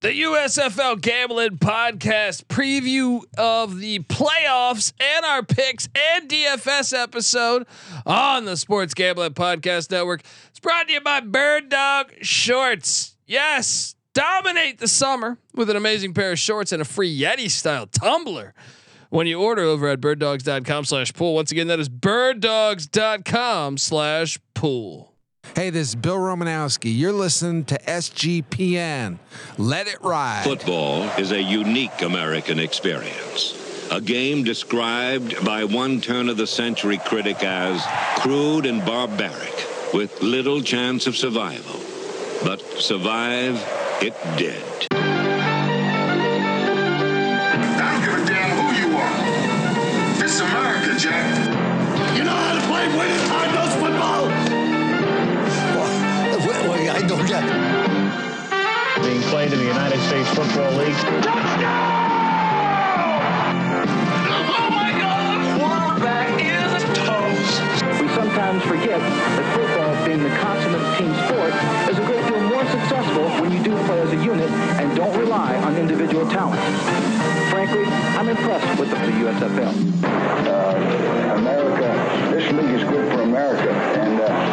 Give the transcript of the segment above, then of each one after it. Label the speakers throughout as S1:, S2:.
S1: The USFL Gambling Podcast preview of the playoffs and our picks and DFS episode on the Sports Gambling Podcast Network. It's brought to you by Bird Dog Shorts. Yes, dominate the summer with an amazing pair of shorts and a free Yeti style tumbler when you order over at birddogs.com slash pool. Once again, that is birddogs.com slash pool.
S2: Hey, this is Bill Romanowski. You're listening to SGPN. Let it ride.
S3: Football is a unique American experience. A game described by one turn of the century critic as crude and barbaric, with little chance of survival. But survive it did.
S4: Don't
S5: get being played in the United States Football
S6: League. Touchdown!
S7: Oh my god, the Quarterback is toast.
S8: We sometimes forget that football, being the consummate team sport, is a great deal more successful when you do play as a unit and don't rely on individual talent. Frankly, I'm impressed with the, the USFL.
S9: uh, America, this league is good for America, and uh,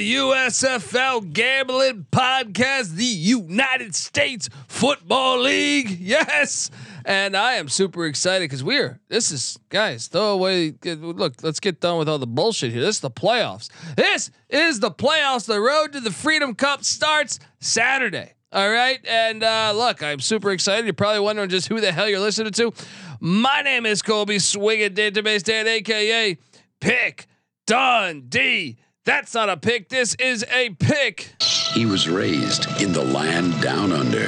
S7: USFL
S1: Gambling Podcast, the United States Football League. Yes. And I am super excited because we're, this is, guys, throw away. Look, let's get done with all the bullshit here. This is the playoffs. This is the playoffs. The road to the Freedom Cup starts Saturday. All right. And uh, look, I'm super excited. You're probably wondering just who the hell you're listening to. My name is Colby Swinging Database Dan, aka Pick Dundee. That's not a pick. This is a pick.
S10: He was raised in the land down under,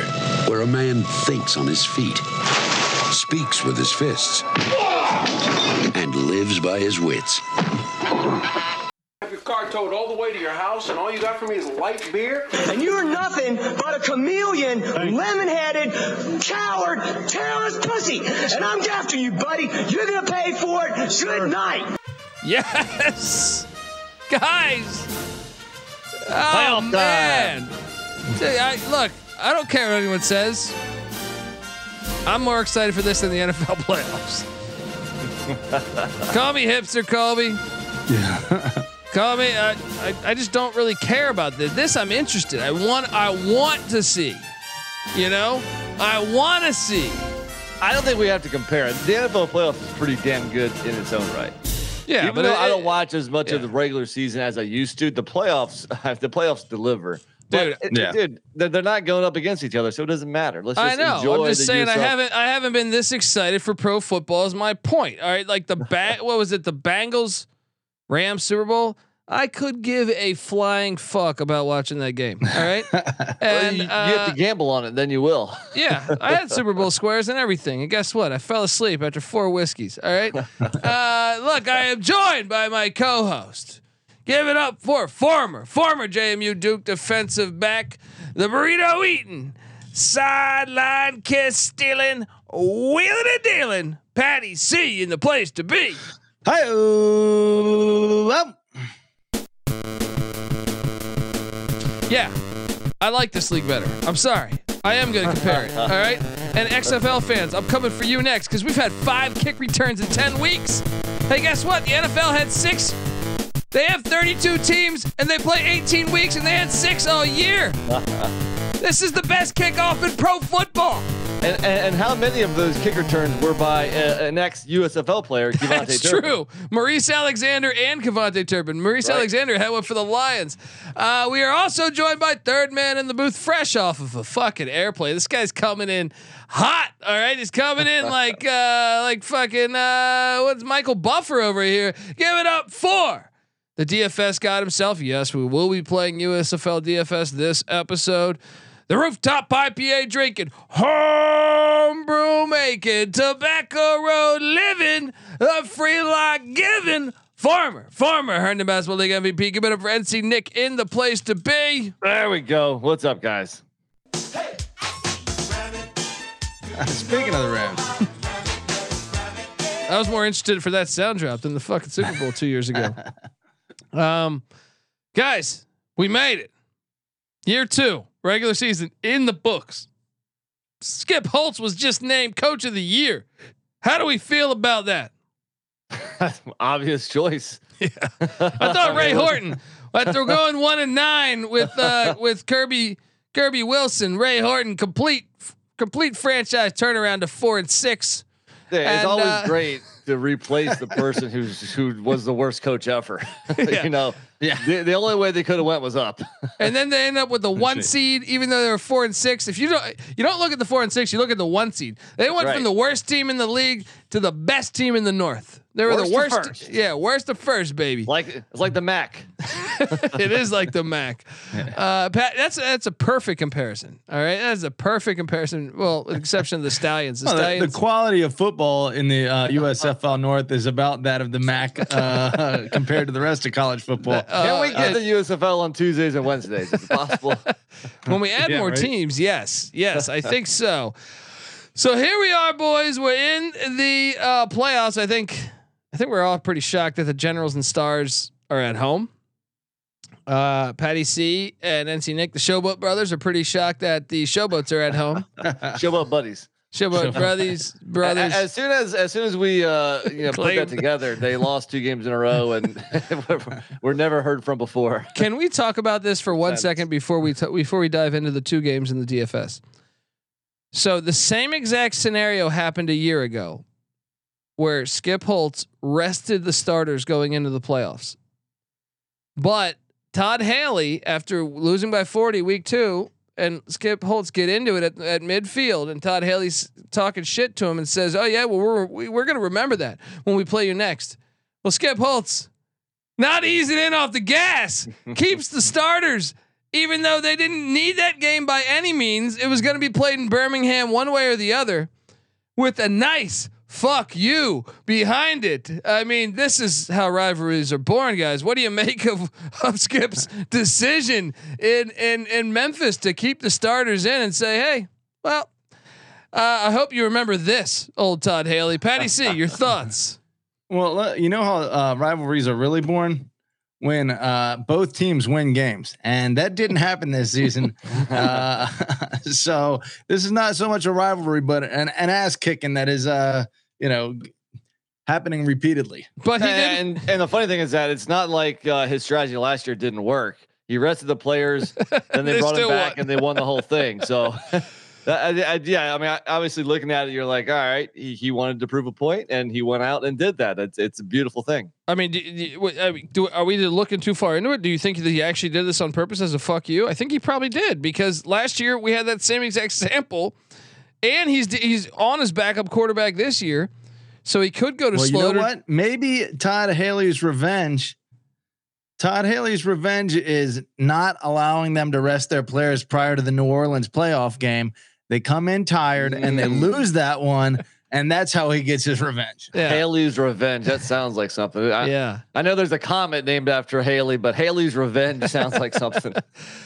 S10: where a man thinks on his feet, speaks with his fists, and lives by his wits.
S11: Have your car towed all the way to your house, and all you got for me is light beer?
S5: And you're nothing but a chameleon, lemon-headed, coward, terrorist pussy. And I'm after you, buddy. You're gonna pay for it. Good night.
S1: Yes, guys. Oh
S7: Playoff
S1: man. I, look, I don't care what anyone says. I'm more excited for this than the NFL playoffs. Call me hipster, Colby. Yeah. Call me. I, I, I just don't really care about this. This I'm interested. I want. I want to see. You know. I want to see.
S12: I don't think we have to compare it. The NFL playoffs is pretty damn good in its own right.
S1: Yeah,
S12: Even
S1: but
S12: though
S1: it-
S12: I don't watch as much of the regular season as I used to, the playoffs, the playoffs deliver.
S1: Dude,
S12: But,
S2: yeah.
S12: dude, they're, they're not going up against each other, so it doesn't matter. Let's
S1: I
S12: just
S1: know.
S12: enjoy
S1: I'm just
S12: the
S1: saying I haven't I haven't been this excited for pro football is my point. All right, like the ba- what was it? The Bengals Rams Super Bowl. I could give a flying fuck about watching that game. All right,
S12: Well,
S1: and
S12: you, you
S1: uh,
S12: have to gamble on it, then you will.
S1: yeah, I had Super Bowl squares and everything. And guess what? I fell asleep after four whiskeys. All right. Uh, look, I am joined by my co-host. Give it up for former, former JMU Duke defensive back, the burrito eating, sideline kiss stealing, wheeling and dealing, Patty C in the place to be.
S2: Hi.
S1: Yeah, I like this league better. I'm sorry. I am going to compare it. All right. And XFL fans, I'm coming for you next because we've had five kick returns in 10 weeks. Hey, guess what? The NFL had six. They have 32 teams and they play 18 weeks and they had six all year. this is the best kickoff in pro football.
S12: And, and, and how many of those kick returns were by uh, an ex USFL player,
S1: That's
S12: Turpin?
S1: true. Maurice Alexander and KaVontae Turpin. Maurice
S12: Right.
S1: Alexander had one for the Lions. Uh, we are also joined by third man in the booth, fresh off of a fucking airplane. This guy's coming in hot. All right, he's coming in like uh, like fucking uh, what's Michael Buffer over here. Give it up for the DFS god himself. Yes, we will be playing USFL DFS this episode. The rooftop IPA drinking, homebrew making, tobacco road living, the free lock giving, Farmer, Farmer, Herndon Basketball League MVP. Give it up for NC Nick in the place to be.
S12: There we go. What's up, guys?
S13: Speaking of the Rams,
S1: I was more interested for that sound drop than the fucking Super Bowl two years ago. Um, guys, we made it. Year two, regular season in the books. Skip Holtz was just named Coach of the Year. How do we feel about that?
S12: Obvious choice. Yeah.
S1: I thought Ray Horton. After going one and nine with uh, with Kirby Kirby Wilson, Ray Horton complete complete franchise turnaround to four and six.
S12: Yeah, it's always
S1: uh,
S12: great to replace the person who's who was the worst coach ever.
S1: Yeah.
S12: you know,
S13: Yeah.
S12: The, the only way they could have went was up.
S1: and then they end up with the one seed, even though they were four and six. If you don't, you don't look at the four and six, you look at the one seed. They went
S12: right.
S1: from the worst team in the league to the best team in the North. They were
S12: Worst
S1: the worst.
S12: first.
S1: Yeah, worst to first, baby.
S12: like it's like the Mac.
S1: it is like the Mac. Uh, Pat, that's that's a perfect comparison. All right, that's a perfect comparison. Well, with the exception of the Stallions. The
S13: Well, the, the quality of football in the uh, USFL North is about that of the MAC uh, compared to the rest of college football.
S12: Can we get the USFL on Tuesdays and Wednesdays? Is it possible?
S1: when we add
S13: Yeah,
S1: more
S13: right.
S1: teams, yes, yes, I think so. So here we are, boys. We're in the uh, playoffs. I think, I think we're all pretty shocked that the Generals and Stars are at home. Uh, Patty C and NC Nick, the Showboat brothers, are pretty shocked that the Showboats are at home.
S12: Showboat buddies.
S1: Showboat brothers,
S12: A-
S1: brothers.
S12: As soon as as soon as we uh, you know put that together, they lost two games in a row and we're, we're never heard from before.
S1: Can we talk about this for one
S12: Sense.
S1: second before we t- before we dive into the two games in the DFS? So the same exact scenario happened a year ago, where Skip Holtz rested the starters going into the playoffs, but Todd Haley, after losing by forty week two, and Skip Holtz get into it at, at midfield, and Todd Haley's talking shit to him and says, "Oh yeah, well we're we, we're gonna remember that when we play you next." Well, Skip Holtz not easing in off the gas, keeps the starters, even though they didn't need that game by any means. It was going to be played in Birmingham one way or the other with a nice fuck you behind it. I mean, this is how rivalries are born, guys. What do you make of, of Skip's decision in, in, in Memphis to keep the starters in and say, hey, well, uh, I hope you remember this, old Todd Haley. Patty C, your thoughts?
S13: Well, you know how uh, rivalries are really born when uh, both teams win games, and that didn't happen this season. uh, so this is not so much a rivalry, but an, an ass kicking that is, uh, you know, happening repeatedly.
S1: But he didn't.
S12: and and the funny thing is that it's not like uh, his strategy last year didn't work. He rested the players, then they,
S1: They
S12: brought him back
S1: won.
S12: and they won the whole thing. So, I, I, yeah, I mean, I, obviously looking at it, you're like, all right, he, he wanted to prove a point, and he went out and did that. It's it's a beautiful thing.
S1: I mean, do, do, I mean, do are we looking too far into it? Do you think that he actually did this on purpose as a fuck you? I think he probably did because last year we had that same exact sample, and he's he's on his backup quarterback this year, so he could go to
S13: Well, you know what? Maybe Todd Haley's revenge. Todd Haley's revenge is not allowing them to rest their players prior to the New Orleans playoff game. They come in tired and they lose that one, and that's how he gets his revenge.
S1: Yeah.
S12: Haley's Revenge. That sounds like something. I,
S1: Yeah.
S12: I know there's a comet named after Haley, but Haley's Revenge sounds like something.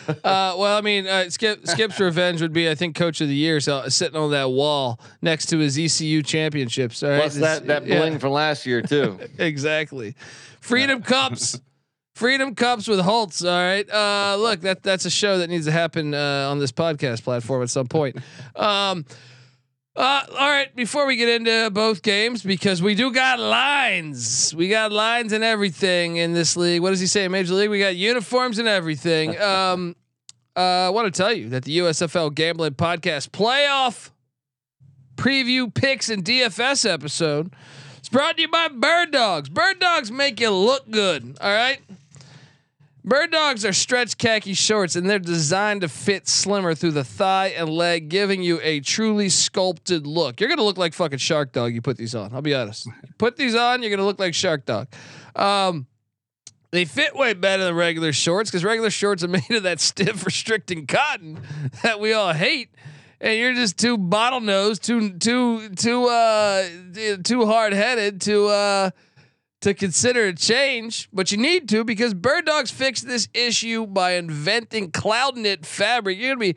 S1: Uh, well, I mean, uh, Skip Skip's revenge would be, I think, coach of the year, so sitting on that wall next to his ECU championships. All right,
S12: Plus that that
S1: Yeah.
S12: bling from last year too.
S1: exactly. Freedom Cups. Freedom Cups with Holtz. All right. Uh, look, that that's a show that needs to happen uh, on this podcast platform at some point. Um, uh, all right. Before we get into both games, because we do got lines, we got lines and everything in this league. What does he say, Major League? We got uniforms and everything. Um, uh, I want to tell you that the USFL Gambling Podcast playoff preview picks and DFS episode. It's brought to you by Bird Dogs. Bird Dogs make you look good. All right. Bird Dogs are stretch khaki shorts and they're designed to fit slimmer through the thigh and leg, giving you a truly sculpted look. You're gonna look like fucking Shark Dog. You put these on. I'll be honest. put these on, you're gonna look like Shark Dog. Um, they fit way better than regular shorts because regular shorts are made of that stiff, restricting cotton that we all hate. And you're just too bottlenose, too too too uh too hard headed to uh to consider a change, but you need to because Bird Dogs fixed this issue by inventing cloud knit fabric. You're gonna be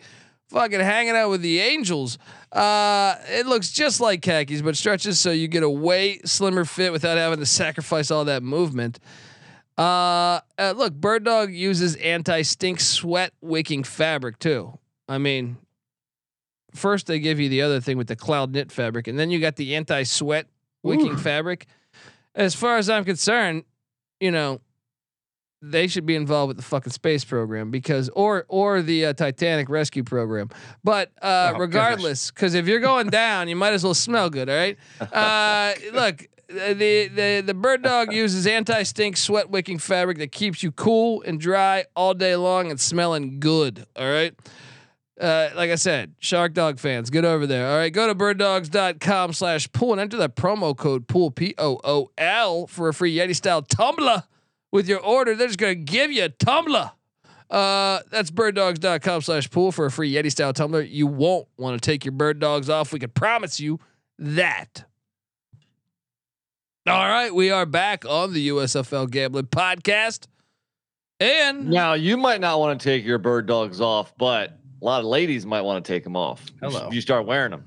S1: fucking hanging out with the angels. Uh, it looks just like khakis, but stretches so you get a way slimmer fit without having to sacrifice all that movement. Uh, uh look, Bird Dog uses anti stink sweat wicking fabric too. I mean, first they give you the other thing with the cloud knit fabric, and then you got the anti sweat wicking fabric. As far as I'm concerned, you know, they should be involved with the fucking space program because, or or the uh, Titanic rescue program. But uh,
S13: Oh,
S1: regardless, because if you're going down, you might as well smell good. All right. Uh, look, the the the bird dog uses anti stink sweat wicking fabric that keeps you cool and dry all day long and smelling good. All right. Uh, like I said, Shark Dog fans, get over there. All right, go to birddogs.com slash pool and enter that promo code pool P O O L for a free Yeti style tumbler with your order. They're just gonna give you a tumbler. Uh, that's birddogs.com slash pool for a free Yeti style tumbler. You won't want to take your bird dogs off. We can promise you that. All right, we are back on the USFL Gambling Podcast. And
S12: Now you might not want to take your bird dogs off, but a lot of ladies might want to take them off.
S13: Hello.
S12: If you start wearing them.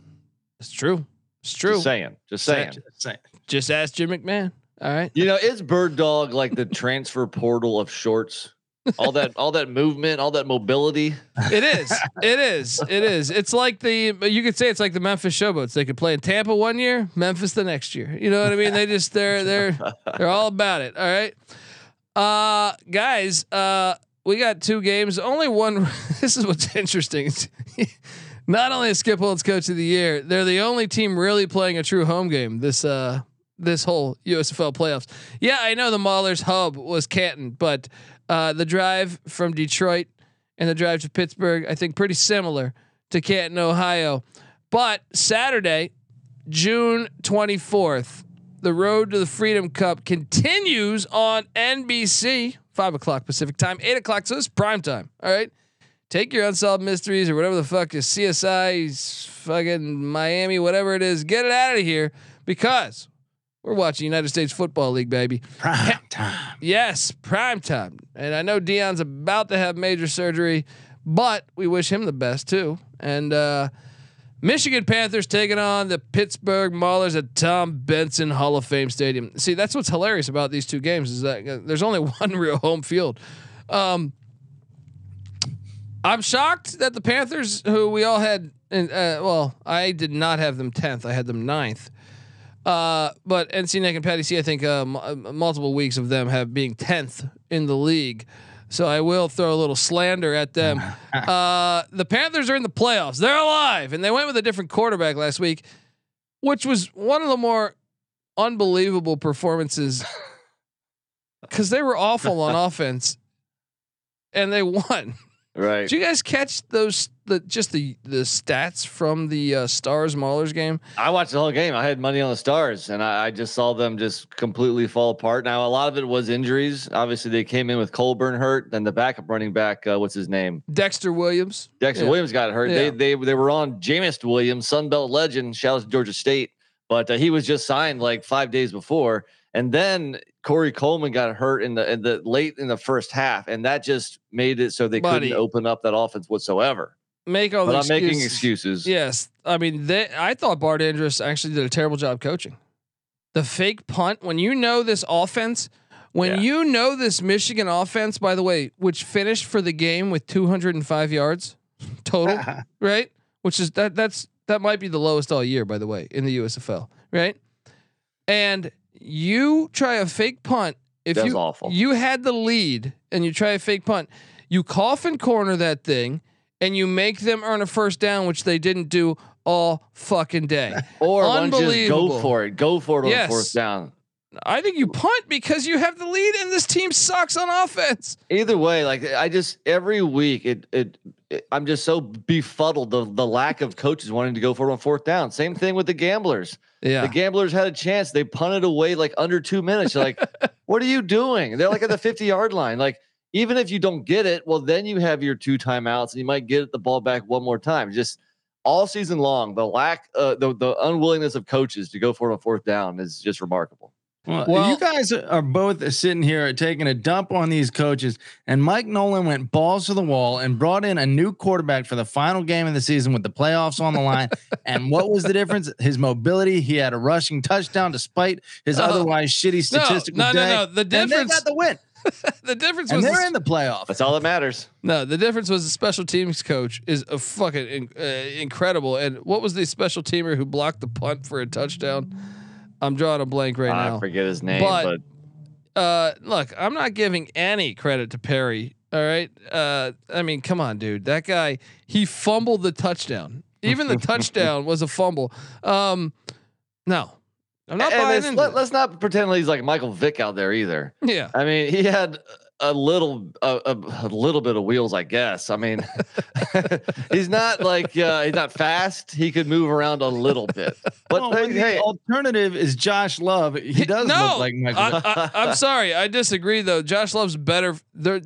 S1: it's true. It's true.
S12: Just saying. Just saying.
S13: Say-
S1: Just ask Jim McMahon. All right.
S12: You know, is bird dog like the transfer portal of shorts? All that, all that movement, all that mobility.
S1: It is. It is. It is. It's like the you could say it's like the Memphis Showboats. They could play in Tampa one year, Memphis the next year. You know what I mean? They just they're they're they're all about it. All right. Uh guys, uh we got two games. Only one this is what's interesting. Not only is Skip Holtz coach of the year, they're the only team really playing a true home game this uh this whole USFL playoffs. Yeah, I know the Maulers hub was Canton, but uh, the drive from Detroit and the drive to Pittsburgh, I think pretty similar to Canton, Ohio. But Saturday, June 24th, the road to the Freedom Cup continues on NBC, five o'clock Pacific time, eight o'clock. So it's prime time. All right. Take your unsolved mysteries or whatever the fuck is CSI, fucking Miami, whatever it is, get it out of here because we're watching United States Football League, baby.
S13: Prime time.
S1: Yes, prime time. And I know Deion's about to have major surgery, but we wish him the best too. And uh, Michigan Panthers taking on the Pittsburgh Maulers at Tom Benson Hall of Fame Stadium. See, that's what's hilarious about these two games is that uh, there's only one real home field. Um, I'm shocked that the Panthers, who we all had, uh, well, I did not have them tenth. I had them ninth. Uh, but NC Nick and Patty C, I think uh, m- multiple weeks of them have being tenth in the league. So I will throw a little slander at them. uh, the Panthers are in the playoffs. They're alive, and they went with a different quarterback last week, which was one of the more unbelievable performances because they were awful on offense, and they won.
S12: Right.
S1: Did you guys catch those? The just the the stats from the uh, Stars Maulers game.
S12: I watched the whole game. I had money on the Stars, and I, I just saw them just completely fall apart. Now, a lot of it was injuries. Obviously, they came in with Colburn hurt, then the backup running back, uh, what's his name?
S1: Dexter Williams.
S12: Dexter
S1: Yeah.
S12: Williams got hurt.
S1: Yeah.
S12: They they they were on Jamyest Williams, Sunbelt legend. Shout out to Georgia State, but uh, he was just signed like five days before, and then Corey Coleman got hurt in the in the late in the first half, and that just made it so they
S1: Buddy.
S12: couldn't open up that offense whatsoever.
S1: Make all
S12: But
S1: the
S12: I'm making
S1: excuses.
S12: excuses.
S1: Yes, I mean, they, I thought Bart Andrus actually did a terrible job coaching. The fake punt when you know this offense, when
S12: Yeah.
S1: you know this Michigan offense, by the way, which finished for the game with 205 yards total, right? Which is that that's that might be the lowest all year, by the way, in the USFL, right? And you try a fake punt. If
S12: That was
S1: you
S12: awful.
S1: you had the lead and you try a fake punt, you coffin corner that thing and you make them earn a first down, which they didn't do all fucking day.
S12: Or why don't just
S1: Unbelievable.
S12: go for it. Go for it on
S1: Yes.
S12: fourth down.
S1: I think you punt because you have the lead and this team sucks on offense.
S12: Either way, like I just every week it, it I'm just so befuddled the the lack of coaches wanting to go for it on fourth down. Same thing with the gamblers.
S1: Yeah.
S12: The gamblers had a chance. They punted away like under two minutes. You're like, what are you doing? They're like at the 50 yard line. Like, even if you don't get it, well, then you have your two timeouts and you might get the ball back one more time. Just all season long, the lack, uh, the, the unwillingness of coaches to go for it on fourth down is just remarkable.
S13: Well,
S1: Well-
S13: you guys are both sitting here taking a dump on these coaches, and Mike Nolan went balls to the wall and brought in a new quarterback for the final game of the season with the playoffs on the line. and what was the difference? His mobility. He had a rushing touchdown despite his
S1: Oh.
S13: otherwise shitty
S1: No,
S13: statistical
S1: no, no,
S13: day.
S1: no. The difference.
S13: And they
S1: difference-
S13: got the win,
S1: the difference
S13: and
S1: was
S13: they're
S1: the,
S13: in the playoff.
S12: That's all that matters.
S1: no. The difference was the special teams coach is a fucking in- uh, incredible. And what was the special teamer who blocked the punt for a touchdown? I'm drawing a blank right
S12: I
S1: now.
S12: I forget his name,
S1: But-
S12: but,
S1: uh look i'm not giving any credit to perry all right? Uh i mean come on dude. That guy he fumbled the touchdown. Even the touchdown was a fumble. Um no. I'm not
S12: and
S1: buying into
S12: let, us not pretend he's like Michael Vick out there either.
S1: yeah.
S12: I mean, he had a little, a, a, little bit of wheels, I guess. I mean, he's not like uh, he's not fast. He could move around a little bit, but
S13: Well,
S12: hey,
S13: alternative is Josh Love. He does
S1: no
S13: look like Michael.
S1: I, i'm sorry i disagree though josh love's better there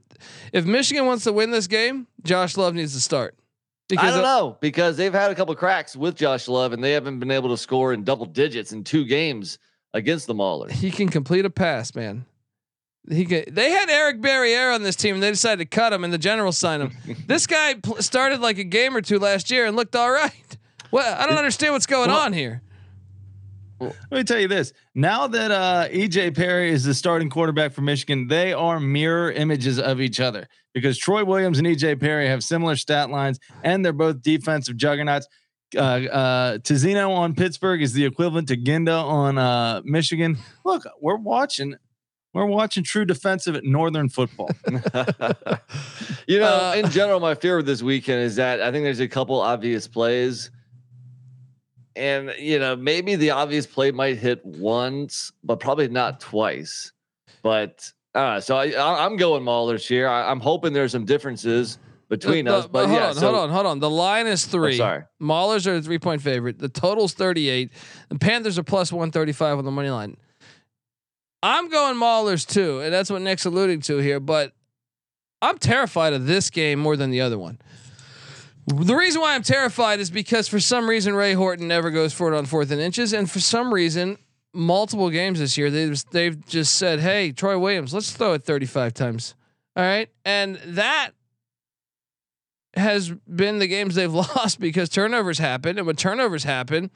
S1: if michigan wants to win this game josh love needs to start
S12: I don't know because they've had a couple cracks with Josh Love, and they haven't been able to score in double digits in two games against the Maulers.
S1: he can complete a pass, man. He can, they had Eric Barriere on this team, and they decided to cut him, and the general signed him. this guy pl- started like a game or two last year and looked all right. Well, I don't understand what's going
S13: Well-
S1: on here.
S13: Let me tell you this. Now that uh, EJ Perry is the starting quarterback for Michigan, they are mirror images of each other because Troy Williams and EJ Perry have similar stat lines and they're both defensive juggernauts. Uh, uh, Tizino on Pittsburgh is the equivalent to Ginda on uh, Michigan. Look, we're watching. We're watching true defensive at Northern football.
S12: you know,
S1: Uh,
S12: in general, my fear with this weekend is that I think there's a couple obvious plays. And, you know, maybe the obvious play might hit once, but probably not twice. But uh, so I, I, I'm going Maulers here. I, I'm hoping there's some differences between
S1: The-
S12: us.
S1: the-
S12: But
S1: hold
S12: yeah,
S1: on,
S12: so,
S1: hold on, hold on. The line is three.
S12: sorry.
S1: Maulers are a three point favorite. The total's 38. The Panthers are plus 135 on the money line. I'm going Maulers too, and that's what Nick's alluding to here. But I'm terrified of this game more than the other one. The reason why I'm terrified is because for some reason Ray Horton never goes for it on fourth and inches, and for some reason, multiple games this year they've they've just said, "Hey, Troy Williams, let's throw it 35 times." All right, and that has been the games they've lost because turnovers happen, and when turnovers happen,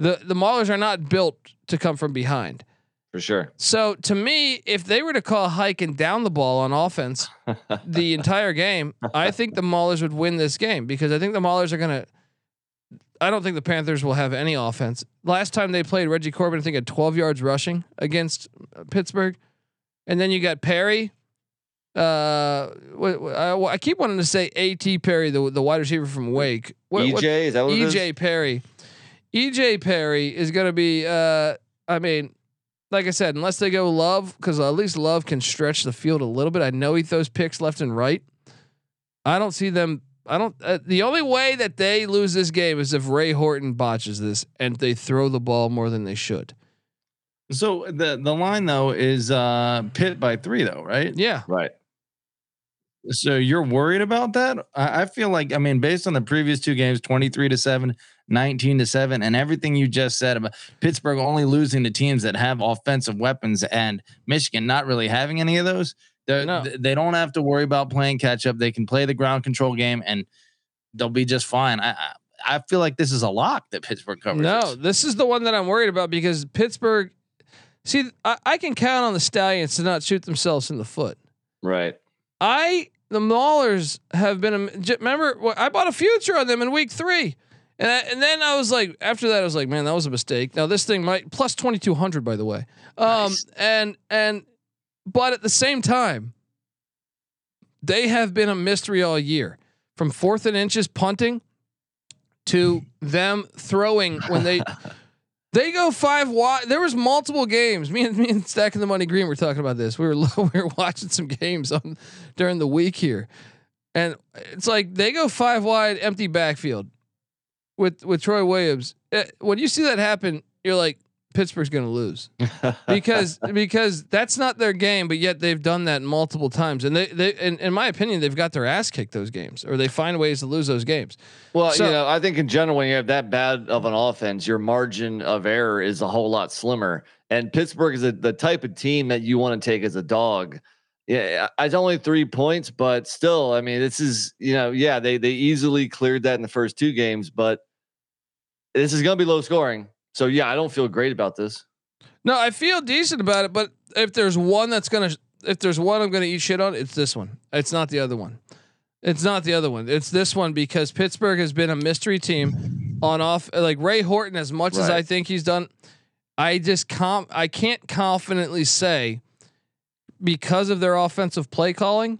S1: the the Maulers are not built to come from behind.
S12: For sure.
S1: So to me, if they were to call hike and down the ball on offense the entire game, I think the Maulers would win this game because I think the Maulers are gonna. I don't think the Panthers will have any offense. Last time they played, Reggie Corbin I think had 12 yards rushing against uh, Pittsburgh, and then you got Perry. Uh, I, I keep wanting to say At Perry, the the wide receiver from Wake. What-
S12: EJ,
S1: what-
S12: is that what it is?
S1: EJ Perry. EJ Perry is going to be. Uh, I mean, like I said, unless they go Love, because at least Love can stretch the field a little bit. I know he throws picks left and right. I don't see them. I don't. Uh, the only way that they lose this game is if Ray Horton botches this and they throw the ball more than they should.
S13: so the the line though is uh, Pitt by three though, right?
S1: Yeah.
S12: Right.
S13: So you're worried about that? I, I feel like, I mean, based on the previous two games, 23 to 7, 19 to 7, and everything you just said about Pittsburgh only losing to teams that have offensive weapons and Michigan not really having any of those, they're-
S1: No.
S13: they don't have to worry about playing catch up. They can play the ground control game and they'll be just fine. I, I, I feel like this is a lock that Pittsburgh covers.
S1: No,
S13: this.
S1: this is the one that I'm worried about because Pittsburgh. See, I, I can count on the Stallions to not shoot themselves in the foot.
S12: Right.
S1: I the Maulers have been. A, j- remember, I bought a future on them in week three, and I, and then I was like, after that, I was like, man, that was a mistake. Now this thing might plus twenty two hundred, by the way. Um,
S13: Nice.
S1: and and but at the same time, they have been a mystery all year, from fourth and inches punting to them throwing when they. They go five wide. There was multiple games. Me and me and Stack and the Money Green were talking about this. We were we were watching some games on during the week here, and it's like they go five wide, empty backfield with with Troy Williams. Eh, When you see that happen, you're like, Pittsburgh's going to lose because because that's not their game, but yet they've done that multiple times, and they they in, in my opinion they've got their ass kicked those games, or they find ways to lose those games.
S12: Well,
S1: So-
S12: you know, I think in general, when you have that bad of an offense, your margin of error is a whole lot slimmer. And Pittsburgh is a, the type of team that you want to take as a dog. Yeah, it's only three points, but still, I mean, this is you know, yeah, they they easily cleared that in the first two games, but this is going to be low scoring. So yeah, I don't feel great about this.
S1: No, I feel decent about it, but if there's one that's gonna, if there's one I'm gonna eat shit on, it's this one. It's not the other one. It's not the other one. It's this one because Pittsburgh has been a mystery team on off. Like Ray Horton, as much as I think he's done, I just com- I can't confidently say because of their offensive play calling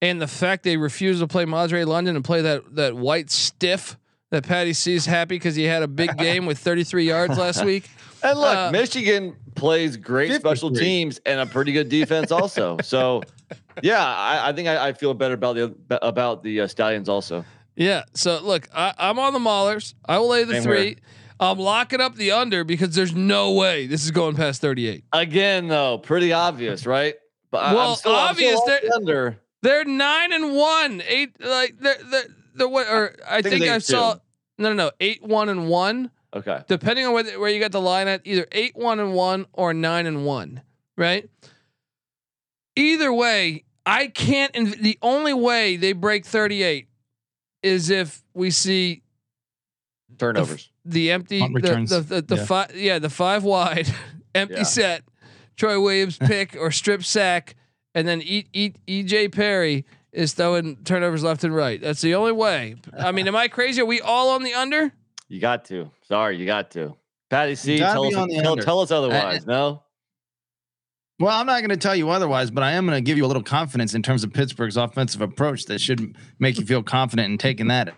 S1: and the fact they refuse to play Madre London and play that that white stiff that Patty sees happy because he had a big game with 33 yards last week.
S12: And look,
S1: Uh,
S12: Michigan plays great special teams and a pretty good defense also. So, yeah, I, I think I, I feel better about the about the uh, Stallions also.
S1: Yeah. So look, I, I'm on the Maulers. I will lay the
S12: Same
S1: three.
S12: here.
S1: I'm locking up the under because there's no way this is going past 38.
S12: Again, though, pretty obvious, right? But I-
S1: Well,
S12: I'm still, I'm still
S1: obvious, they're-
S12: the under.
S1: They're nine and one, eight like they're they're, they're what or I
S12: think
S1: think, I
S12: eight,
S1: saw
S12: two.
S1: no no no eight one and one.
S12: Okay.
S1: Depending on where the- where you got the line at, either eight one and one or nine and one, right? Either way, I can't. And the only way they break 38 is if we see
S12: Turnovers.
S1: the empty
S13: Punt
S1: the
S13: returns.
S1: the the, the
S13: Yeah.
S1: five yeah the five wide empty
S12: Yeah.
S1: set Troy Williams pick or strip sack and then eat eat EJ Perry is throwing turnovers left and right. That's the only way. I mean, am I crazy? Are we all on the under?
S12: You got to. Sorry, you got to. Patty C, tell us,
S13: on the
S12: tell, tell us otherwise. no.
S13: Well, I'm not going to tell you otherwise, but I am going to give you a little confidence in terms of Pittsburgh's offensive approach that should make you feel confident in taking that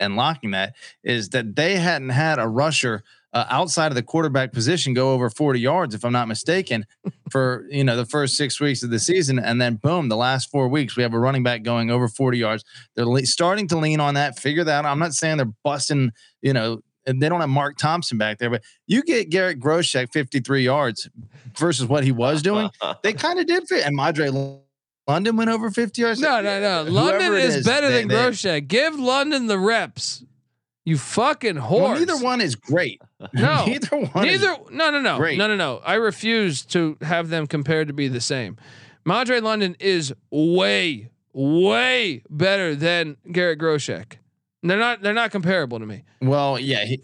S13: and locking that is that they hadn't had a rusher uh, outside of the quarterback position go over 40 yards, if I'm not mistaken, for you know the first six weeks of the season, and then boom, the last four weeks we have a running back going over 40 yards. They're le- starting to lean on that. Figure that. out. I'm not saying they're busting, you know. And they don't have Mark Thompson back there, but you get Garrett Groshek 53 yards versus what he was doing. They kind of did fit. And Madre London went over 50 yards.
S1: No, no, no.
S13: Whoever
S1: London is, better
S13: they-
S1: than
S13: they-
S1: Groshek. Give London the reps. You fucking whore.
S13: Well, neither one is great.
S1: No.
S13: neither one. is-
S1: Neither. No, no, no,
S13: great.
S1: no, no, no. I refuse to have them compared to be the same. Madre London is way, way better than Garrett Groshek. They're not. They're not comparable to me.
S13: Well, yeah. He,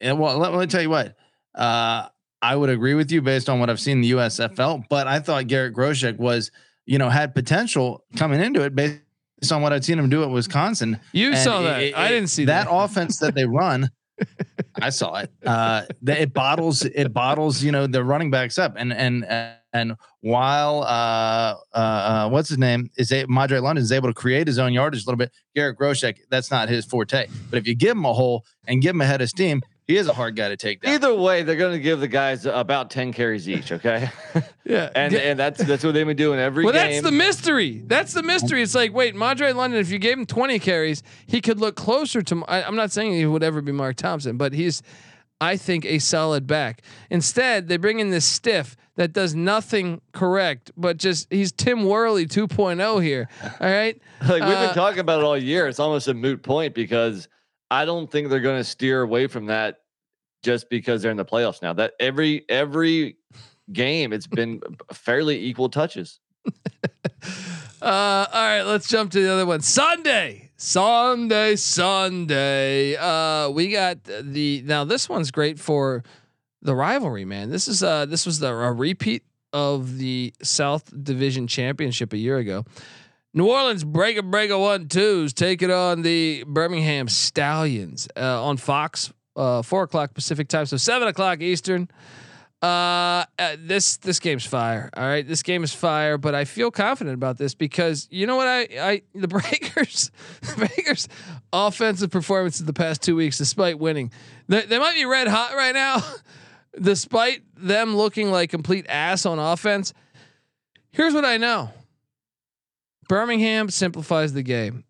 S13: yeah, well, let, let me tell you what. Uh, I would agree with you based on what I've seen in the USFL, but I thought Garrett Groshek was, you know, had potential coming into it based on what I'd seen him do at Wisconsin.
S1: You saw that.
S13: it-
S1: I didn't see
S13: that
S1: that.
S13: offense that they run. I saw it. Uh, that it bottles it bottles you know the running backs up and and and while uh, uh, uh what's his name is a Madre London is able to create his own yardage a little bit. Garrett Groshek that's not his forte. But if you give him a hole and give him a head of steam, he is a hard guy to take down.
S12: Either way, they're going to give the guys about ten carries each. Okay,
S1: Yeah.
S12: and
S1: Yeah.
S12: and that's that's what they've been doing every year.
S1: well,
S12: game.
S1: that's the mystery. That's the mystery. It's like, wait, Madre London, if you gave him 20 carries, he could look closer to. I, I'm not saying he would ever be Mark Thompson, but he's, I think, a solid back. Instead, they bring in this stiff that does nothing correct, but just he's Tim Worley 2.0 here. All right.
S12: like we've
S1: Uh,
S12: been talking about it all year. It's almost a moot point because I don't think they're going to steer away from that just because they're in the playoffs now. That every every game it's been fairly equal touches.
S1: Uh, all right, let's jump to the other one. Sunday, Sunday, Sunday. Uh, we got the now. This one's great for the rivalry, man. This is uh, this was the a repeat of the South Division Championship a year ago. New Orleans break a break a one twos taking on the Birmingham Stallions uh, on Fox, uh, four o'clock Pacific time, so seven o'clock Eastern. Uh, uh, this this game's fire. All right, this game is fire. But I feel confident about this because you know what I I the Breakers, the Breakers offensive performances the past two weeks, despite winning, they, they might be red hot right now, despite them looking like complete ass on offense. Here's what I know. Birmingham simplifies the game.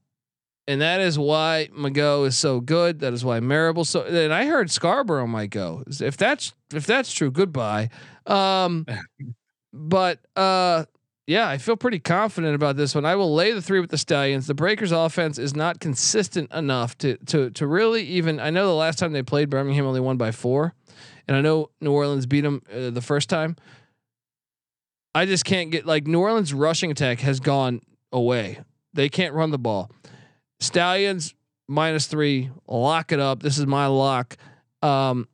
S1: and that is why McGough is so good. That is why Marable so. And I heard Scarbrough might go. If that's if that's true, goodbye. Um, but uh, yeah, I feel pretty confident about this one. I will lay the three with the Stallions. The Breakers offense is not consistent enough to to to really even. I know the last time they played Birmingham only won by four, and I know New Orleans beat them uh, the first time. I just can't get like New Orleans rushing attack has gone away. They can't run the ball. Stallions minus three, lock it up. This is my lock. Um,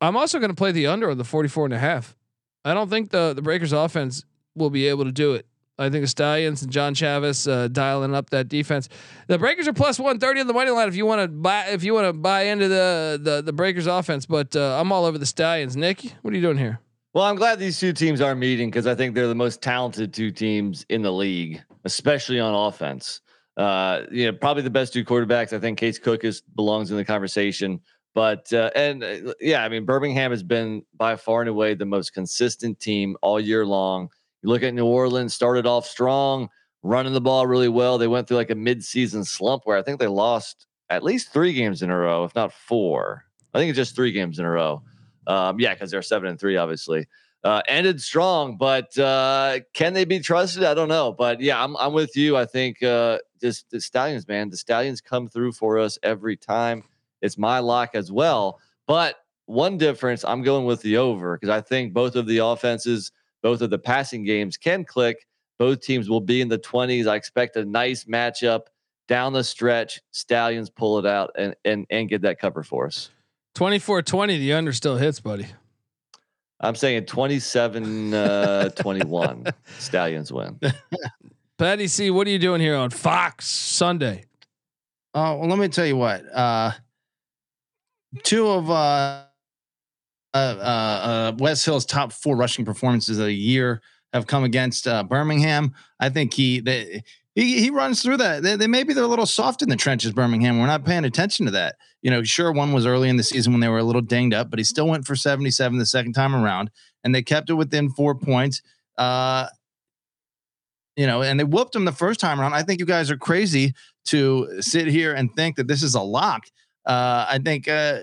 S1: I'm also going to play the under on the 44 and a half. I don't think the the Breakers offense will be able to do it. I think the Stallions and John Chavez uh, dialing up that defense. The Breakers are plus 130 on the money line if you want to buy if you want to buy into the the the Breakers offense, but uh, I'm all over the Stallions. Nick, what are you doing here?
S12: Well, I'm glad these two teams are meeting because I think they're the most talented two teams in the league, especially on offense. Uh, you know, probably the best two quarterbacks. I think Case Cookus belongs in the conversation. But uh, and uh, yeah, I mean Birmingham has been by far and away the most consistent team all year long. You look at New Orleans, started off strong, running the ball really well. They went through like a mid-season slump where I think they lost at least three games in a row, if not four. I think it's just three games in a row. Um, yeah, because they're seven and three, obviously. Uh, ended strong, but uh, can they be trusted? I don't know. But yeah, I'm I'm with you. I think uh, just the Stallions, man, the Stallions come through for us every time. It's my lock as well. But one difference, I'm going with the over because I think both of the offenses both of the passing games can click. Both teams will be in the 20s. I expect a nice matchup down the stretch. Stallions pull it out and and and get that cover for us.
S1: 24-20, the under still hits, buddy.
S12: I'm saying 27 uh, 21. Stallions win.
S1: Patty C, what are you doing here on Fox Sunday?
S13: Oh, well, let me tell you what. Uh, two of uh, uh, uh, Wes Hills' top four rushing performances of the year have come against uh, Birmingham. I think he they, he he runs through that. They, they maybe they're a little soft in the trenches, Birmingham. We're not paying attention to that. You know, sure, one was early in the season when they were a little dinged up, but he still went for 77 the second time around, and they kept it within four points. Uh, you know, and they whooped them the first time around. I think you guys are crazy to sit here and think that this is a lock. Uh, I think uh,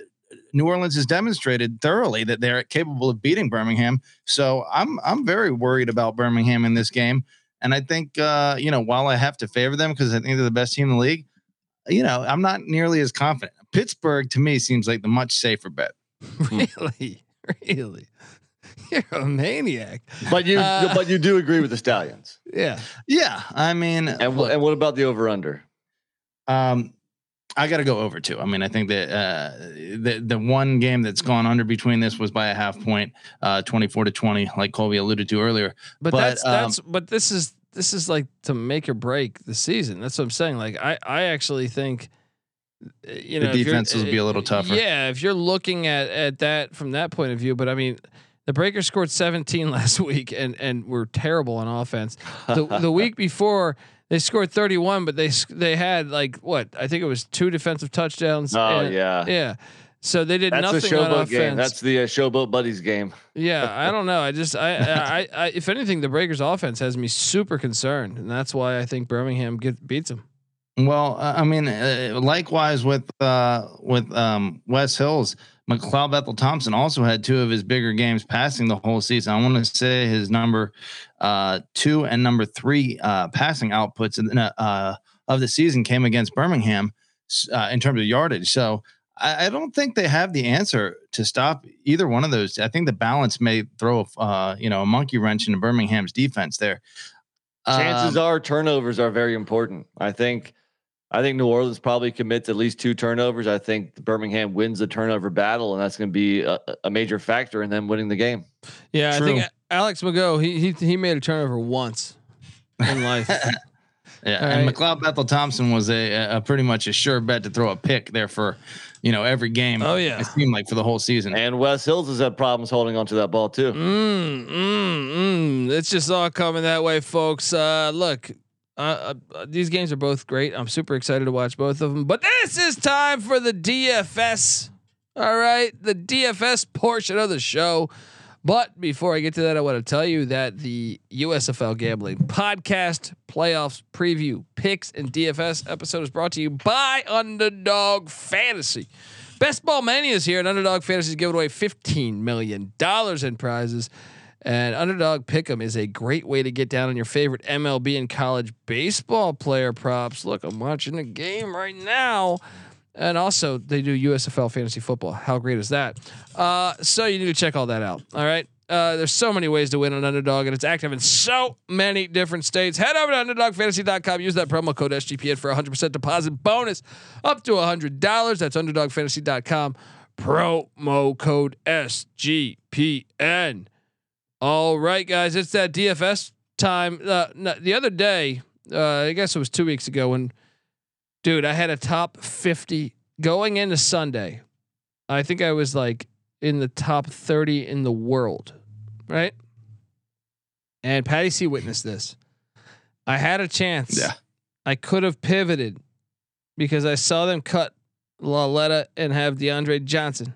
S13: New Orleans has demonstrated thoroughly that they're capable of beating Birmingham. So I'm I'm very worried about Birmingham in this game. And I think uh, you know, while I have to favor them because I think they're the best team in the league, you know, I'm not nearly as confident. Pittsburgh to me seems like the much safer bet.
S1: really, really, you're a maniac.
S12: But you,
S1: Uh,
S12: but you do agree with the Stallions.
S1: Yeah,
S13: Yeah, I mean,
S12: And wh-
S13: look,
S12: and what about the over under?
S13: um, I got to go over too. I mean, I think that uh, the the one game that's gone under between this was by a half point, uh, 24 to 20, like Colby alluded to earlier.
S1: but,
S13: But,
S1: that's
S13: um,
S1: that's but this is this is like to make or break the season. That's what I'm saying. Like I I actually think uh, you know you're-
S13: defenses will be a little
S1: uh,
S13: tougher.
S1: Yeah, if you're looking at at that from that point of view, but I mean. The Breakers scored 17 last week and and were terrible on offense. The the week before they scored 31, but they they had like what I think it was two defensive touchdowns.
S12: Oh
S1: and-
S12: yeah,
S1: yeah. So they did
S12: That's the
S1: nothing on
S12: showboat
S1: offense.
S12: game. That's the uh, showboat buddies game.
S1: Yeah, I don't know. I just I, I I if anything, the Breakers offense has me super concerned, and that's why I think Birmingham get, beats them.
S13: Well, uh, I mean, uh, likewise with uh, with um, Wes Hills, McLeod Bethel Thompson also had two of his bigger games passing the whole season. I want to say his number uh, two and number three uh, passing outputs in, uh, of the season came against Birmingham uh, in terms of yardage. So I, I don't think they have the answer to stop either one of those. I think the balance may throw uh, you know a monkey wrench into Birmingham's defense there.
S12: Chances
S13: Um,
S12: are turnovers are very important. I think I think New Orleans probably commits at least two turnovers. I think Birmingham wins the turnover battle, and that's going to be a, a major factor in them winning the game.
S1: Yeah,
S13: True.
S1: I think Alex McGough he he he made a turnover once in life.
S13: Yeah,
S1: All
S13: and
S1: right.
S13: McLeod Bethel Thompson was a, a pretty much a sure bet to throw a pick there for, you know, every game.
S1: Oh, yeah.
S13: it seemed like for the whole season.
S12: And Wes Hills has had problems holding onto that ball too.
S1: Mm, mm, mm. It's just all coming that way, folks. Uh, look, uh, uh, these games are both great. I'm super excited to watch both of them. But this is time for the DFS. All right, the DFS portion of the show. But before I get to that, I want to tell you that the USFL Gambling Podcast Playoffs Preview Picks and DFS episode is brought to you by Underdog Fantasy. Best Ball Mania is here, and Underdog Fantasy is giving away $15 million in prizes. And Underdog Pick'em is a great way to get down on your favorite MLB and college baseball player props. Look, I'm watching a game right now. And also, they do USFL fantasy football. How great is that? Uh, so you need to check all that out. All right. Uh, there's so many ways to win on Underdog, and it's active in so many different states. Head over to UnderdogFantasy.com. Use that promo code SGPN for 100% deposit bonus up to $100. That's UnderdogFantasy.com. Promo code SGPN. All right, guys, it's that DFS time. Uh, no, the other day, uh, I guess it was two weeks ago when, dude, I had a top 50 going into Sunday. I think I was like in the top 30 in the world, right? And Patty C witnessed this. I had a chance.
S13: Yeah.
S1: I could have pivoted because I saw them cut Laletta and have DeAndre Johnson,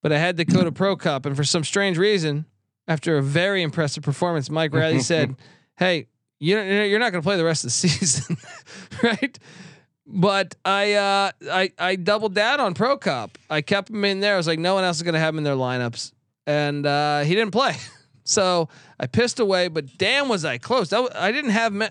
S1: but I had Dakota Prukop, and for some strange reason, after a very impressive performance, Mike Riley said, "Hey, you you're not going to play the rest of the season, right?" But I uh, I I doubled down on Prukop. I kept him in there. I was like, no one else is going to have him in their lineups, and uh, he didn't play. So I pissed away. But damn, was I close? That w- I didn't have. Me-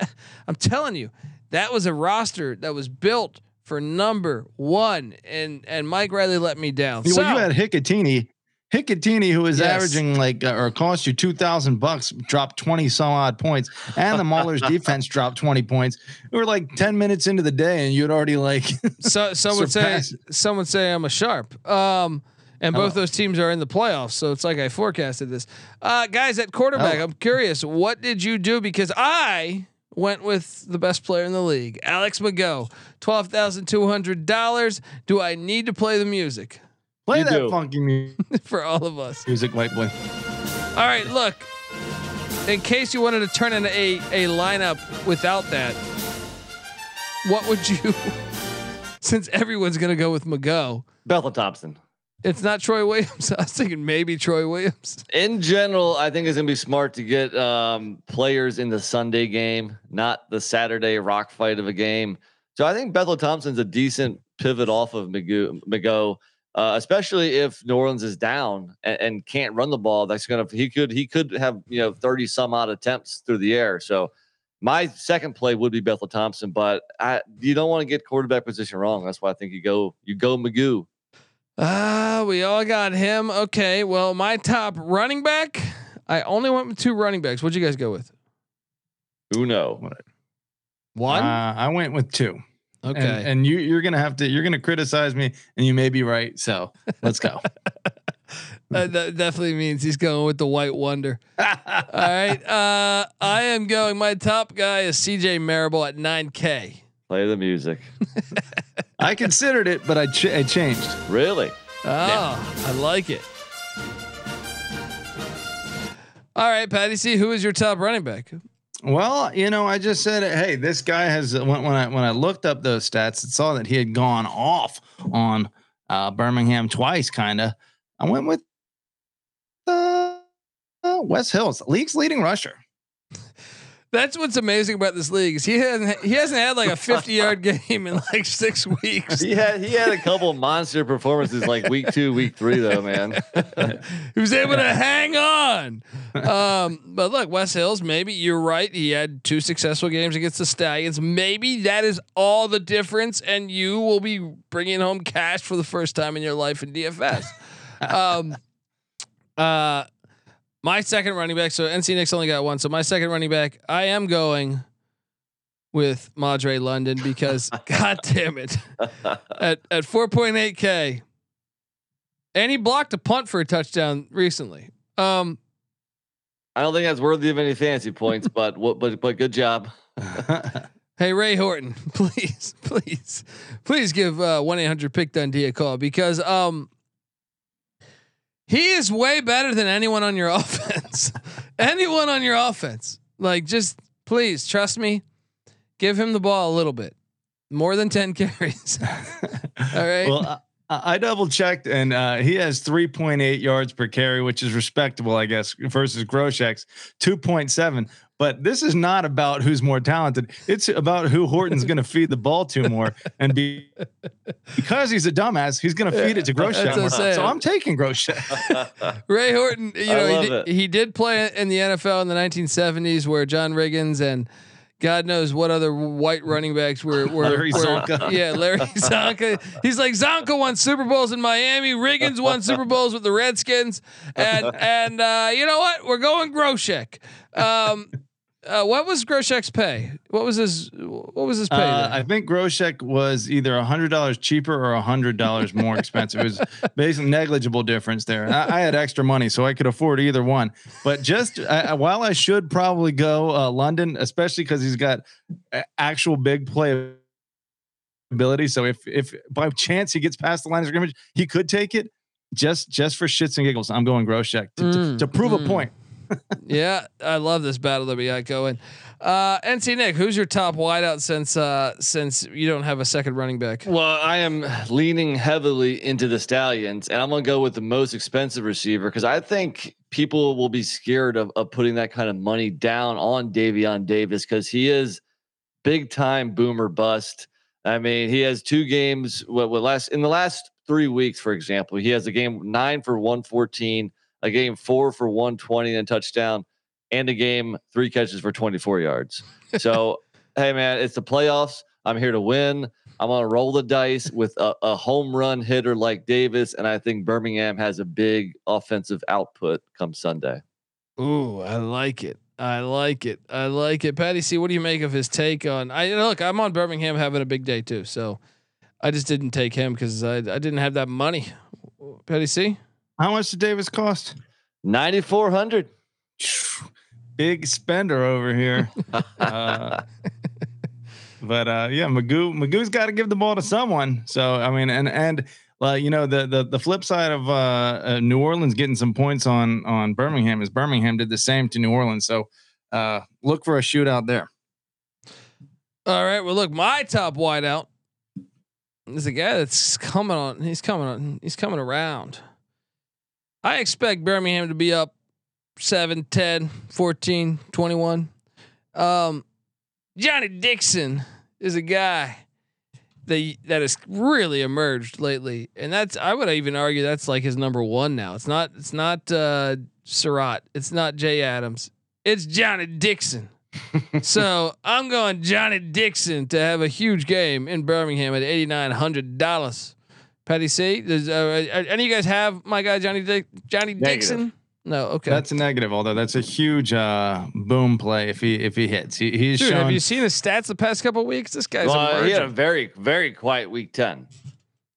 S1: I'm telling you, that was a roster that was built for number one, and and Mike Riley let me down.
S13: Well,
S1: so,
S13: you had Hikutini. Hikutini, who is
S1: Yes.
S13: averaging like uh, or cost you two thousand bucks, dropped twenty some odd points, and the Maulers defense dropped twenty points. We were like ten minutes into the day, and you'd already like
S1: so some would say some would say I'm a sharp. Um, and both those teams are in the playoffs, so it's like I forecasted this. Uh, guys at quarterback. I'm curious, what did you do? Because I went with the best player in the league, Alex McGough, twelve thousand two hundred dollars. Do I need to play the music
S13: play
S12: You
S13: that
S12: do.
S13: funky mu-
S1: for all of us?
S13: music, white boy.
S1: All right, look. In case you wanted to turn in a a lineup without that, what would you? Since everyone's gonna go with McGough,
S12: Bethel Thompson.
S1: it's not Troy Williams. I was thinking maybe Troy Williams.
S12: In general, I think it's gonna be smart to get um, players in the Sunday game, not the Saturday rock fight of a game. So I think Bethel Thompson's a decent pivot off of McGough, McGough, uh, especially if New Orleans is down and, and can't run the ball. That's gonna he could he could have you know thirty some odd attempts through the air. So my second play would be Bethel Thompson, but I you don't want to get quarterback position wrong. That's why I think you go you go McGough.
S1: Ah, we all got him. Okay, well, my top running back. I only went with two running backs. What'd you guys go with?
S12: Uno.
S1: One.
S13: Uh, I went with two.
S1: Okay.
S13: And, and you you're gonna have to you're gonna criticize me, and you may be right. So let's go.
S1: that, that definitely means he's going with the white wonder. All right. Uh, I am going. My top guy is CJ Marable at 9K.
S12: Play the music.
S13: I considered it, but I, ch- I changed.
S12: Really?
S1: Oh, I like it. All right, Patty C, who is your top running back?
S13: Well, you know, I just said, hey, this guy has when, when I when I looked up those stats, and saw that he had gone off on uh, Birmingham twice, kind of. I went with uh, uh, Wes Hills, league's leading rusher.
S1: That's what's amazing about this league is he hasn't he hasn't had like a 50 yard game in like six weeks.
S12: He had he had a couple monster performances like week two, week three though, man.
S1: he was able to hang on. Um, but look, Wes Hills, maybe you're right. He had two successful games against the Stallions. Maybe that is all the difference, and you will be bringing home cash for the first time in your life in DFS. um, uh, my second running back. So NC Nick's only got one. So my second running back, I am going with Madre London because God damn it, at at 4.8k, and he blocked a punt for a touchdown recently. Um,
S12: I don't think that's worthy of any fancy points, but what but but good job.
S1: Hey Ray Horton, please, please, please give one eight hundred pick Dundee a call because um he is way better than anyone on your offense. anyone on your offense, like just please trust me, give him the ball a little bit, more than ten carries. All right.
S13: Well, I- I double checked, and uh, he has 3.8 yards per carry, which is respectable, I guess, versus Groshek's 2.7. But this is not about who's more talented. It's about who Horton's going to feed the ball to more, and be because he's a dumbass, he's going to feed it to
S1: That's
S13: Groshek.
S1: what I'm
S13: more.
S1: saying.
S13: So I'm taking Groshek.
S1: Ray Horton, you know, he did, he did play in the NFL in the 1970s where John Riggins and God knows what other white running backs were. were
S13: Larry
S1: were-
S13: Csonka.
S1: Yeah, Larry Csonka. He's like Csonka won Super Bowls in Miami. Riggins won Super Bowls with the Redskins, and and uh, you know what? We're going Groshek. Um, uh, what was Groshek's pay? What was his What was his pay?
S13: Uh. I think Groshek was either a hundred dollars cheaper or a hundred dollars more expensive. It was basically negligible difference there. I, I had extra money, so I could afford either one. But just uh, while I should probably go uh, London, especially because he's got actual big play ability. So if if by chance he gets past the line of scrimmage, he could take it. Just just for shits and giggles, I'm going Groshek to, to,
S1: Mm,
S13: to prove
S1: mm.
S13: a point.
S1: Yeah, I love this battle that we got going. Uh, NC Nick, who's your top wideout since uh, since you don't have a second running back?
S12: Well, I am leaning heavily into the Stallions, and I'm gonna go with the most expensive receiver because I think people will be scared of, of putting that kind of money down on Davion Davis because he is big time boomer bust. I mean, he has two games. What, what last in the last three weeks, for example, he has a game nine for 114, a game four for 120 and a touchdown, and a game three catches for 24 yards. So, hey man, it's the playoffs. I'm here to win. I'm gonna roll the dice with a, a home run hitter like Davis, and I think Birmingham has a big offensive output come Sunday.
S1: Ooh, I like it. I like it. I like it. Patty C, what do you make of his take on? I look, I'm on Birmingham having a big day too, so I just didn't take him because I, I didn't have that money. Patty C,
S13: How much did Davis cost?
S12: 9,400.
S13: Big spender over here. Uh, but uh, yeah, McGough McGough's got to give the ball to someone. So I mean, and and well, you know, the the the flip side of uh, uh, New Orleans getting some points on on Birmingham is Birmingham did the same to New Orleans. So uh, look for a shootout there.
S1: All right. Well, look, my top wideout is a guy that's coming on. He's coming on. He's coming around. I expect Birmingham to be up 7, 10, 14, 21. Um, Johnny Dixon is a guy that that has really emerged lately, and that's I would even argue that's like his number one now. It's not it's not uh, Surratt. It's not Jay Adams. It's Johnny Dixon. so I'm going Johnny Dixon to have a huge game in Birmingham at eighty nine hundred dollars. Patty C, does uh, any of you guys have my guy Johnny Dick Johnny Dixon? No, okay.
S13: That's a negative, although that's a huge uh, boom play if he if he hits. He, he's
S1: Dude,
S13: shown.
S1: have you seen his stats the past couple of weeks? This guy's
S12: Well, he had a very, very quiet week 10.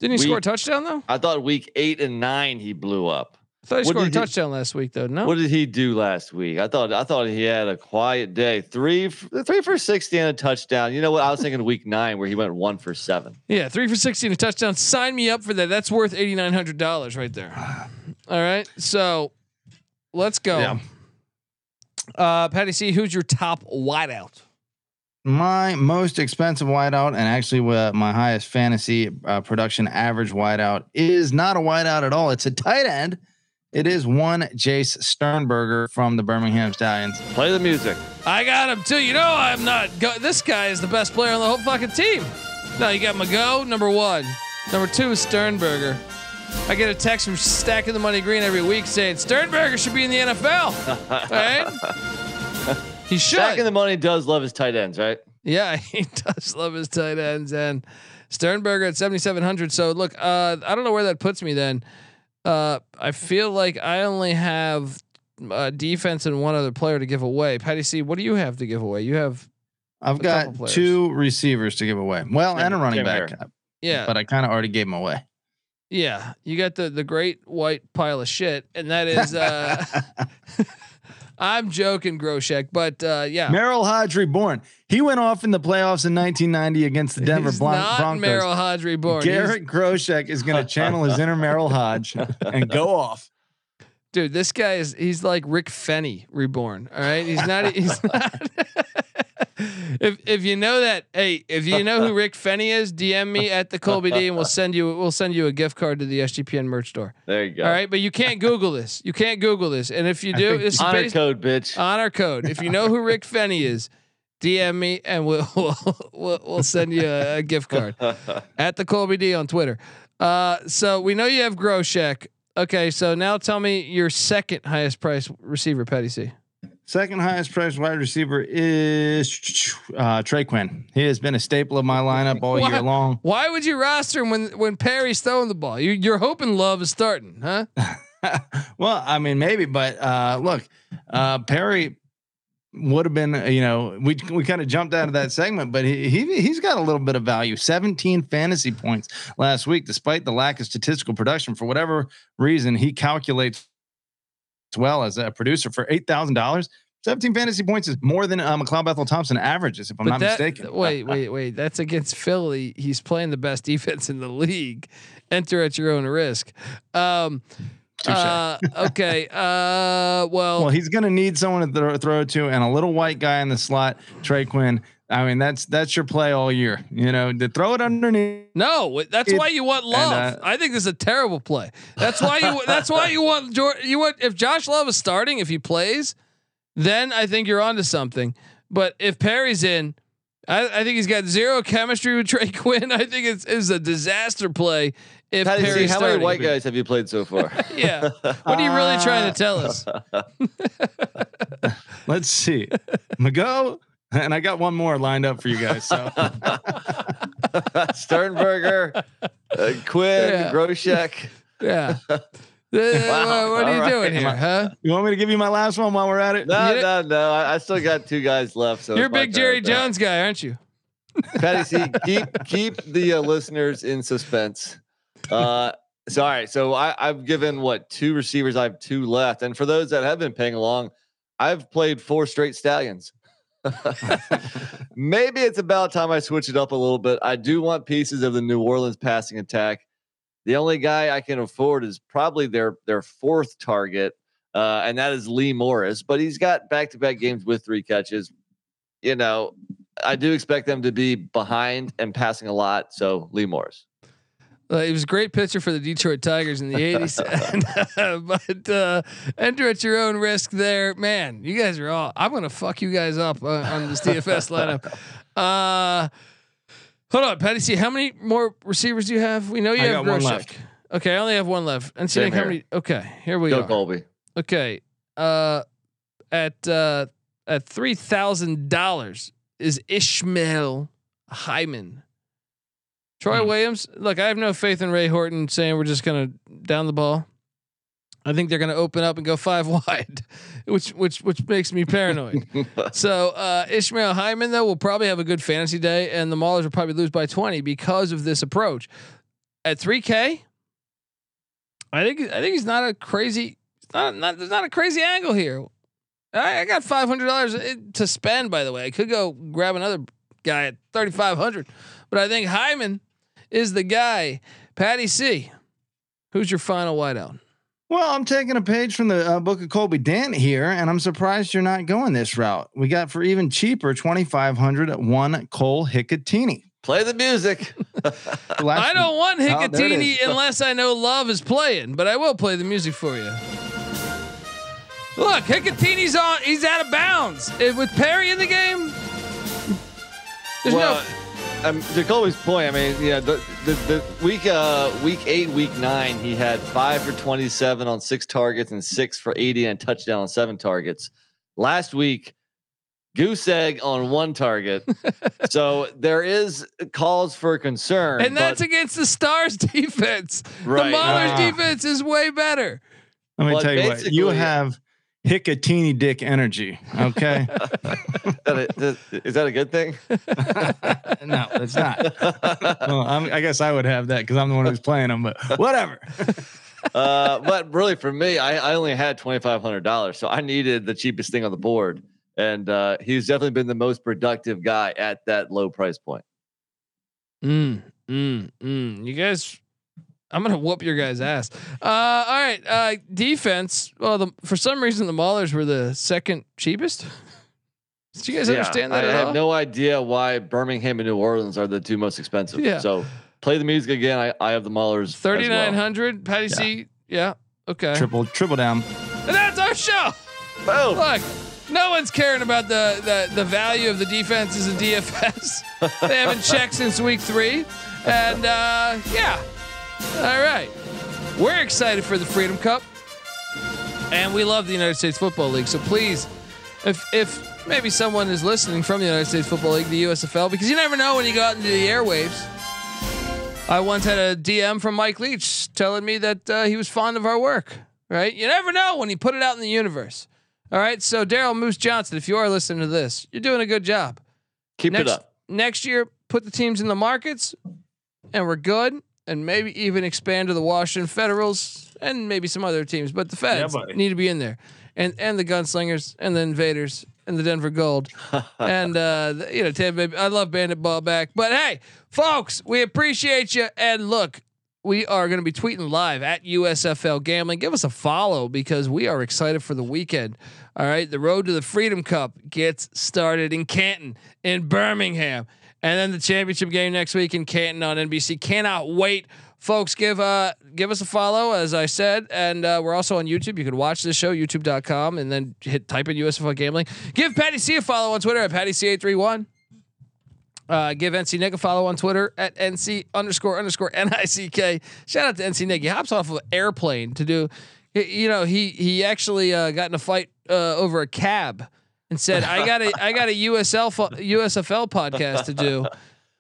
S1: Didn't he score a touchdown though?
S12: I thought week eight and nine he blew up.
S1: I thought he scored a
S12: did he-
S1: touchdown last week though. No,
S12: What did he do last week? I thought I thought he had a quiet day. Three three for sixty and a touchdown. You know what? I was thinking week nine where he went one for seven.
S1: Yeah, three for sixty and a touchdown. Sign me up for that. That's worth eighty nine hundred dollars right there. All right, so let's go.
S13: Yeah.
S1: Uh, Patty C, who's your top wideout?
S13: My most expensive wideout, and actually uh, my highest fantasy uh, production average wideout, is not a wideout at all. It's a tight end. It is one Jace Sternberger from the Birmingham Stallions.
S12: Play the music.
S1: I got him too. You know I'm not. Go- this guy is the best player on the whole fucking team. No, you got McGough, number one. Number two is Sternberger. I get a text from Stacking the Money Green every week saying Sternberger should be in the NFL. right? He should.
S12: Stacking the money does love his tight ends, right?
S1: Yeah, he does love his tight ends and Sternberger at 7,700. So look, uh, I don't know where that puts me then. Uh, I feel like I only have uh, defense and one other player to give away. Patty C, what do you have to give away? You have,
S13: I've got two receivers to give away. Well, and a running back,
S12: here.
S1: yeah,
S13: but I kind of already gave them away.
S1: yeah. You got the the great white pile of shit, and that is. Uh, I'm joking, Groshek, but uh, yeah,
S13: Merril Hoge reborn. He went off in the playoffs in 1990 against the Denver
S1: He's
S13: Bron-
S1: not
S13: Broncos.
S1: Merril Hoge reborn. He's-
S13: Garrett Groshek is going to channel his inner Merril Hoge and go off.
S1: dude, this guy is he's like Rick Fenney reborn. All right, he's not. He's not. if if you know that, hey, if you know who Rick Fenney is, DM me at the Colby D, and we'll send you we'll send you a gift card to the SGPN merch store.
S12: There you go.
S1: All right, but you can't Google this. You can't Google this, and if you do, it's
S12: Honor
S1: based
S12: code, bitch.
S1: honor code. If you know who Rick Fenney is, DM me, and we'll we'll we'll, we'll send you a, a gift card at the Colby D on Twitter. Uh, so we know you have Groshek. Okay, so now tell me your second highest price receiver, Petty C.
S13: Second highest priced wide receiver is uh, Trey Quinn. He has been a staple of my lineup all
S1: Why-
S13: year long.
S1: Why would you roster him when when Perry's throwing the ball? You, you're hoping Love is starting, huh?
S13: well, I mean, maybe, but uh, look, uh, Perry would have been, uh, you know, we we kind of jumped out of that segment, but he, he he's got a little bit of value. 17 fantasy points last week, despite the lack of statistical production. For whatever reason, he calculates well as a producer for eight thousand dollars. 17 fantasy points is more than uh, McLeod Bethel Thompson averages, if I'm not
S1: that,
S13: mistaken.
S1: Wait, wait, wait. That's against Philly. He's playing the best defense in the league. Enter at your own risk. Um, uh, okay. Uh, well,
S13: Well, he's going to need someone to throw, throw to, and a little white guy in the slot, Trey Quinn. I mean, that's that's your play all year. You know, to throw it underneath.
S1: no, that's
S13: It-
S1: why you want Love.
S13: uh,
S1: I think this is a terrible play. That's why you. that's why you want you want if Josh Love is starting, if he plays, then I think you're onto something. But if Perry's in, I, I think he's got zero chemistry with Trey Quinn. I think it's is a disaster play. If
S12: Patty,
S1: Perry's
S12: C, how many white guys have you played so far?
S1: Yeah. What are you really trying to tell us?
S13: Let's see, McGough, and I got one more lined up for you guys. So
S12: Sternberger, uh, Quinn,
S1: Yeah.
S12: Groshek.
S1: Yeah. Uh, what are you
S12: All
S1: doing
S12: right.
S1: here, huh?
S13: you want me to give you my last one while we're at it?
S12: No, no, no. I, I still got two guys left. So
S1: You're a
S12: it's my
S1: big
S12: turn.
S1: Jerry Jones guy, aren't you?
S12: Patty C, keep keep the uh, listeners in suspense. Uh, so all right, so I, I've given what two receivers. I have two left, and for those that have been paying along, I've played four straight stallions. Maybe it's about time I switch it up a little bit. I do want pieces of the New Orleans passing attack. The only guy I can afford is probably their their fourth target, uh, and that is Lee Morris. But he's got back to back games with three catches. You know, I do expect them to be behind and passing a lot. So Lee Morris.
S1: Uh, he was a great pitcher for the Detroit Tigers in the 80s. but uh, enter at your own risk there. Man, you guys are all, I'm going to fuck you guys up uh, on this DFS lineup. Uh, hold on, Patty C. How many more receivers do you have? We know you
S13: I
S1: have
S13: got one left.
S1: Okay, I only have one left. And see how many. Okay, here we
S12: Go
S1: go.
S12: Colby.
S1: Okay. Uh at uh at three thousand dollars is Ishmael Hyman. Troy
S13: Hmm.
S1: Williams. Look, I have no faith in Ray Horton saying we're just gonna down the ball. I think they're gonna open up and go five wide, which which which makes me paranoid. so uh Ishmael Hyman though will probably have a good fantasy day, and the Maulers will probably lose by twenty because of this approach. At three K, I think I think he's not a crazy not, not there's not a crazy angle here. I, I got five hundred dollars to spend. By the way, I could go grab another guy at thirty five hundred, but I think Hyman is the guy. Patty C, who's your final whiteout?
S13: Well, I'm taking a page from the uh, book of Colby Dant here, and I'm surprised you're not going this route. We got for even cheaper, 2,500 at one Cole Hikutini.
S12: Play the music.
S1: I don't want
S12: Oh, there it
S1: Hikutini
S12: is.
S1: unless I know Love is playing, but I will play the music for you. Look, Hikutini's on. He's out of bounds Eh, with Perry in the game. There's
S12: well,
S1: no.
S12: Um, to Colby's point, I mean, yeah, the, the, the week uh week eight, week nine, he had five for twenty seven on six targets and six for eighty and a touchdown on seven targets. Last week, goose egg on one target. so there is calls for concern,
S1: And that's
S12: but-
S1: against the Stars defense.
S12: Right.
S1: The Maulers
S13: Ah.
S1: defense is way better.
S13: Let me
S12: Well,
S13: tell you what, you have Hikutini dick energy. Okay.
S12: is that a good thing?
S13: no, it's not. well, I'm, I guess I would have that because I'm the one who's playing them, but whatever.
S12: uh, but really, for me, I, I only had twenty five hundred dollars, so I needed the cheapest thing on the board, and uh, he's definitely been the most productive guy at that low price point.
S1: Mm, mm, mm. You guys, I'm gonna whoop your guys' ass. Uh, all right. Uh, defense. Well, the, for some reason the Maulers were the second cheapest. Did you guys
S12: Yeah,
S1: understand that
S12: I
S1: at
S12: have
S1: all?
S12: no idea why Birmingham and New Orleans are the two most expensive.
S1: Yeah.
S12: So play the music again. I, I have the Maulers.
S1: Thirty nine hundred.
S12: Well.
S1: hundred. Patty C. Yeah. Okay.
S13: Triple triple down.
S1: And that's our show.
S12: Boom.
S1: Look, no one's caring about the, the, the value of the defenses in DFS. they haven't checked since week three. And uh, yeah. All right. We're excited for the Freedom Cup. And we love the United States Football League. So please, if if maybe someone is listening from the United States Football League, the USFL, because you never know when you go out into the airwaves. I once had a DM from Mike Leach telling me that uh, he was fond of our work. Right? You never know when you put it out in the universe. All right. So Daryl Moose Johnson, if you are listening to this, you're doing a good job.
S12: Keep
S1: next,
S12: it up.
S1: Next year, put the teams in the markets, and we're good. And maybe even expand to the Washington Federals and maybe some other teams. But the Feds
S14: buddy.
S1: need to be in there, and and the Gunslingers and the Invaders and the Denver Gold, and uh, the, you know, Tampa Bay. I love Bandit Ball back. But hey, folks, we appreciate you. And look, we are going to be tweeting live at USFL Gambling. Give us a follow because we are excited for the weekend. All right, the road to the Freedom Cup gets started in Canton, in Birmingham, and then the championship game next week in Canton on NBC. Cannot wait, folks. Give uh give us a follow, as I said, and uh, we're also on YouTube. You can watch this show YouTube.com and then hit type in USFL Gambling. Give Patty C a follow on Twitter at Patty C eight three one. Uh, give NC Nick a follow on Twitter at NC underscore underscore NICK. Shout out to NC Nick. He hops off of an airplane to do, you know, he he actually uh, got in a fight uh, over a cab and said, I got a I got a USL USFL podcast to do.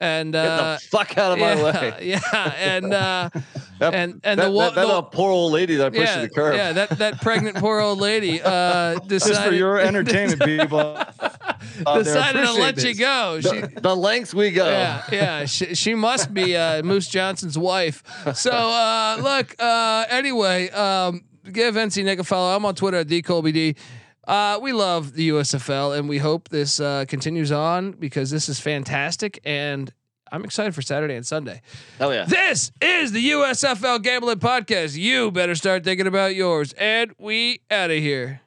S1: And
S12: Get
S1: uh,
S12: the fuck out of my way.
S1: Yeah, and uh,
S12: That-
S1: and and
S12: that,
S1: the,
S12: that, that
S1: the
S12: uh, poor old lady that I pushed
S1: yeah,
S12: to the curb.
S1: yeah, that that pregnant poor old lady uh, decided
S13: Just for your entertainment, people. there,
S1: decided to let you
S13: this.
S1: go. She,
S12: the, the lengths we go.
S1: yeah, yeah. She, she must be uh, Moose Johnson's wife. So uh, look. Uh, anyway, um, give NC Nick a follow. I'm on Twitter at dcolbd. Uh, we love the USFL and we hope this uh, continues on because this is fantastic and I'm excited for Saturday and Sunday.
S12: Oh yeah.
S1: This is the USFL Gambling Podcast. You better start thinking about yours. And we out of here.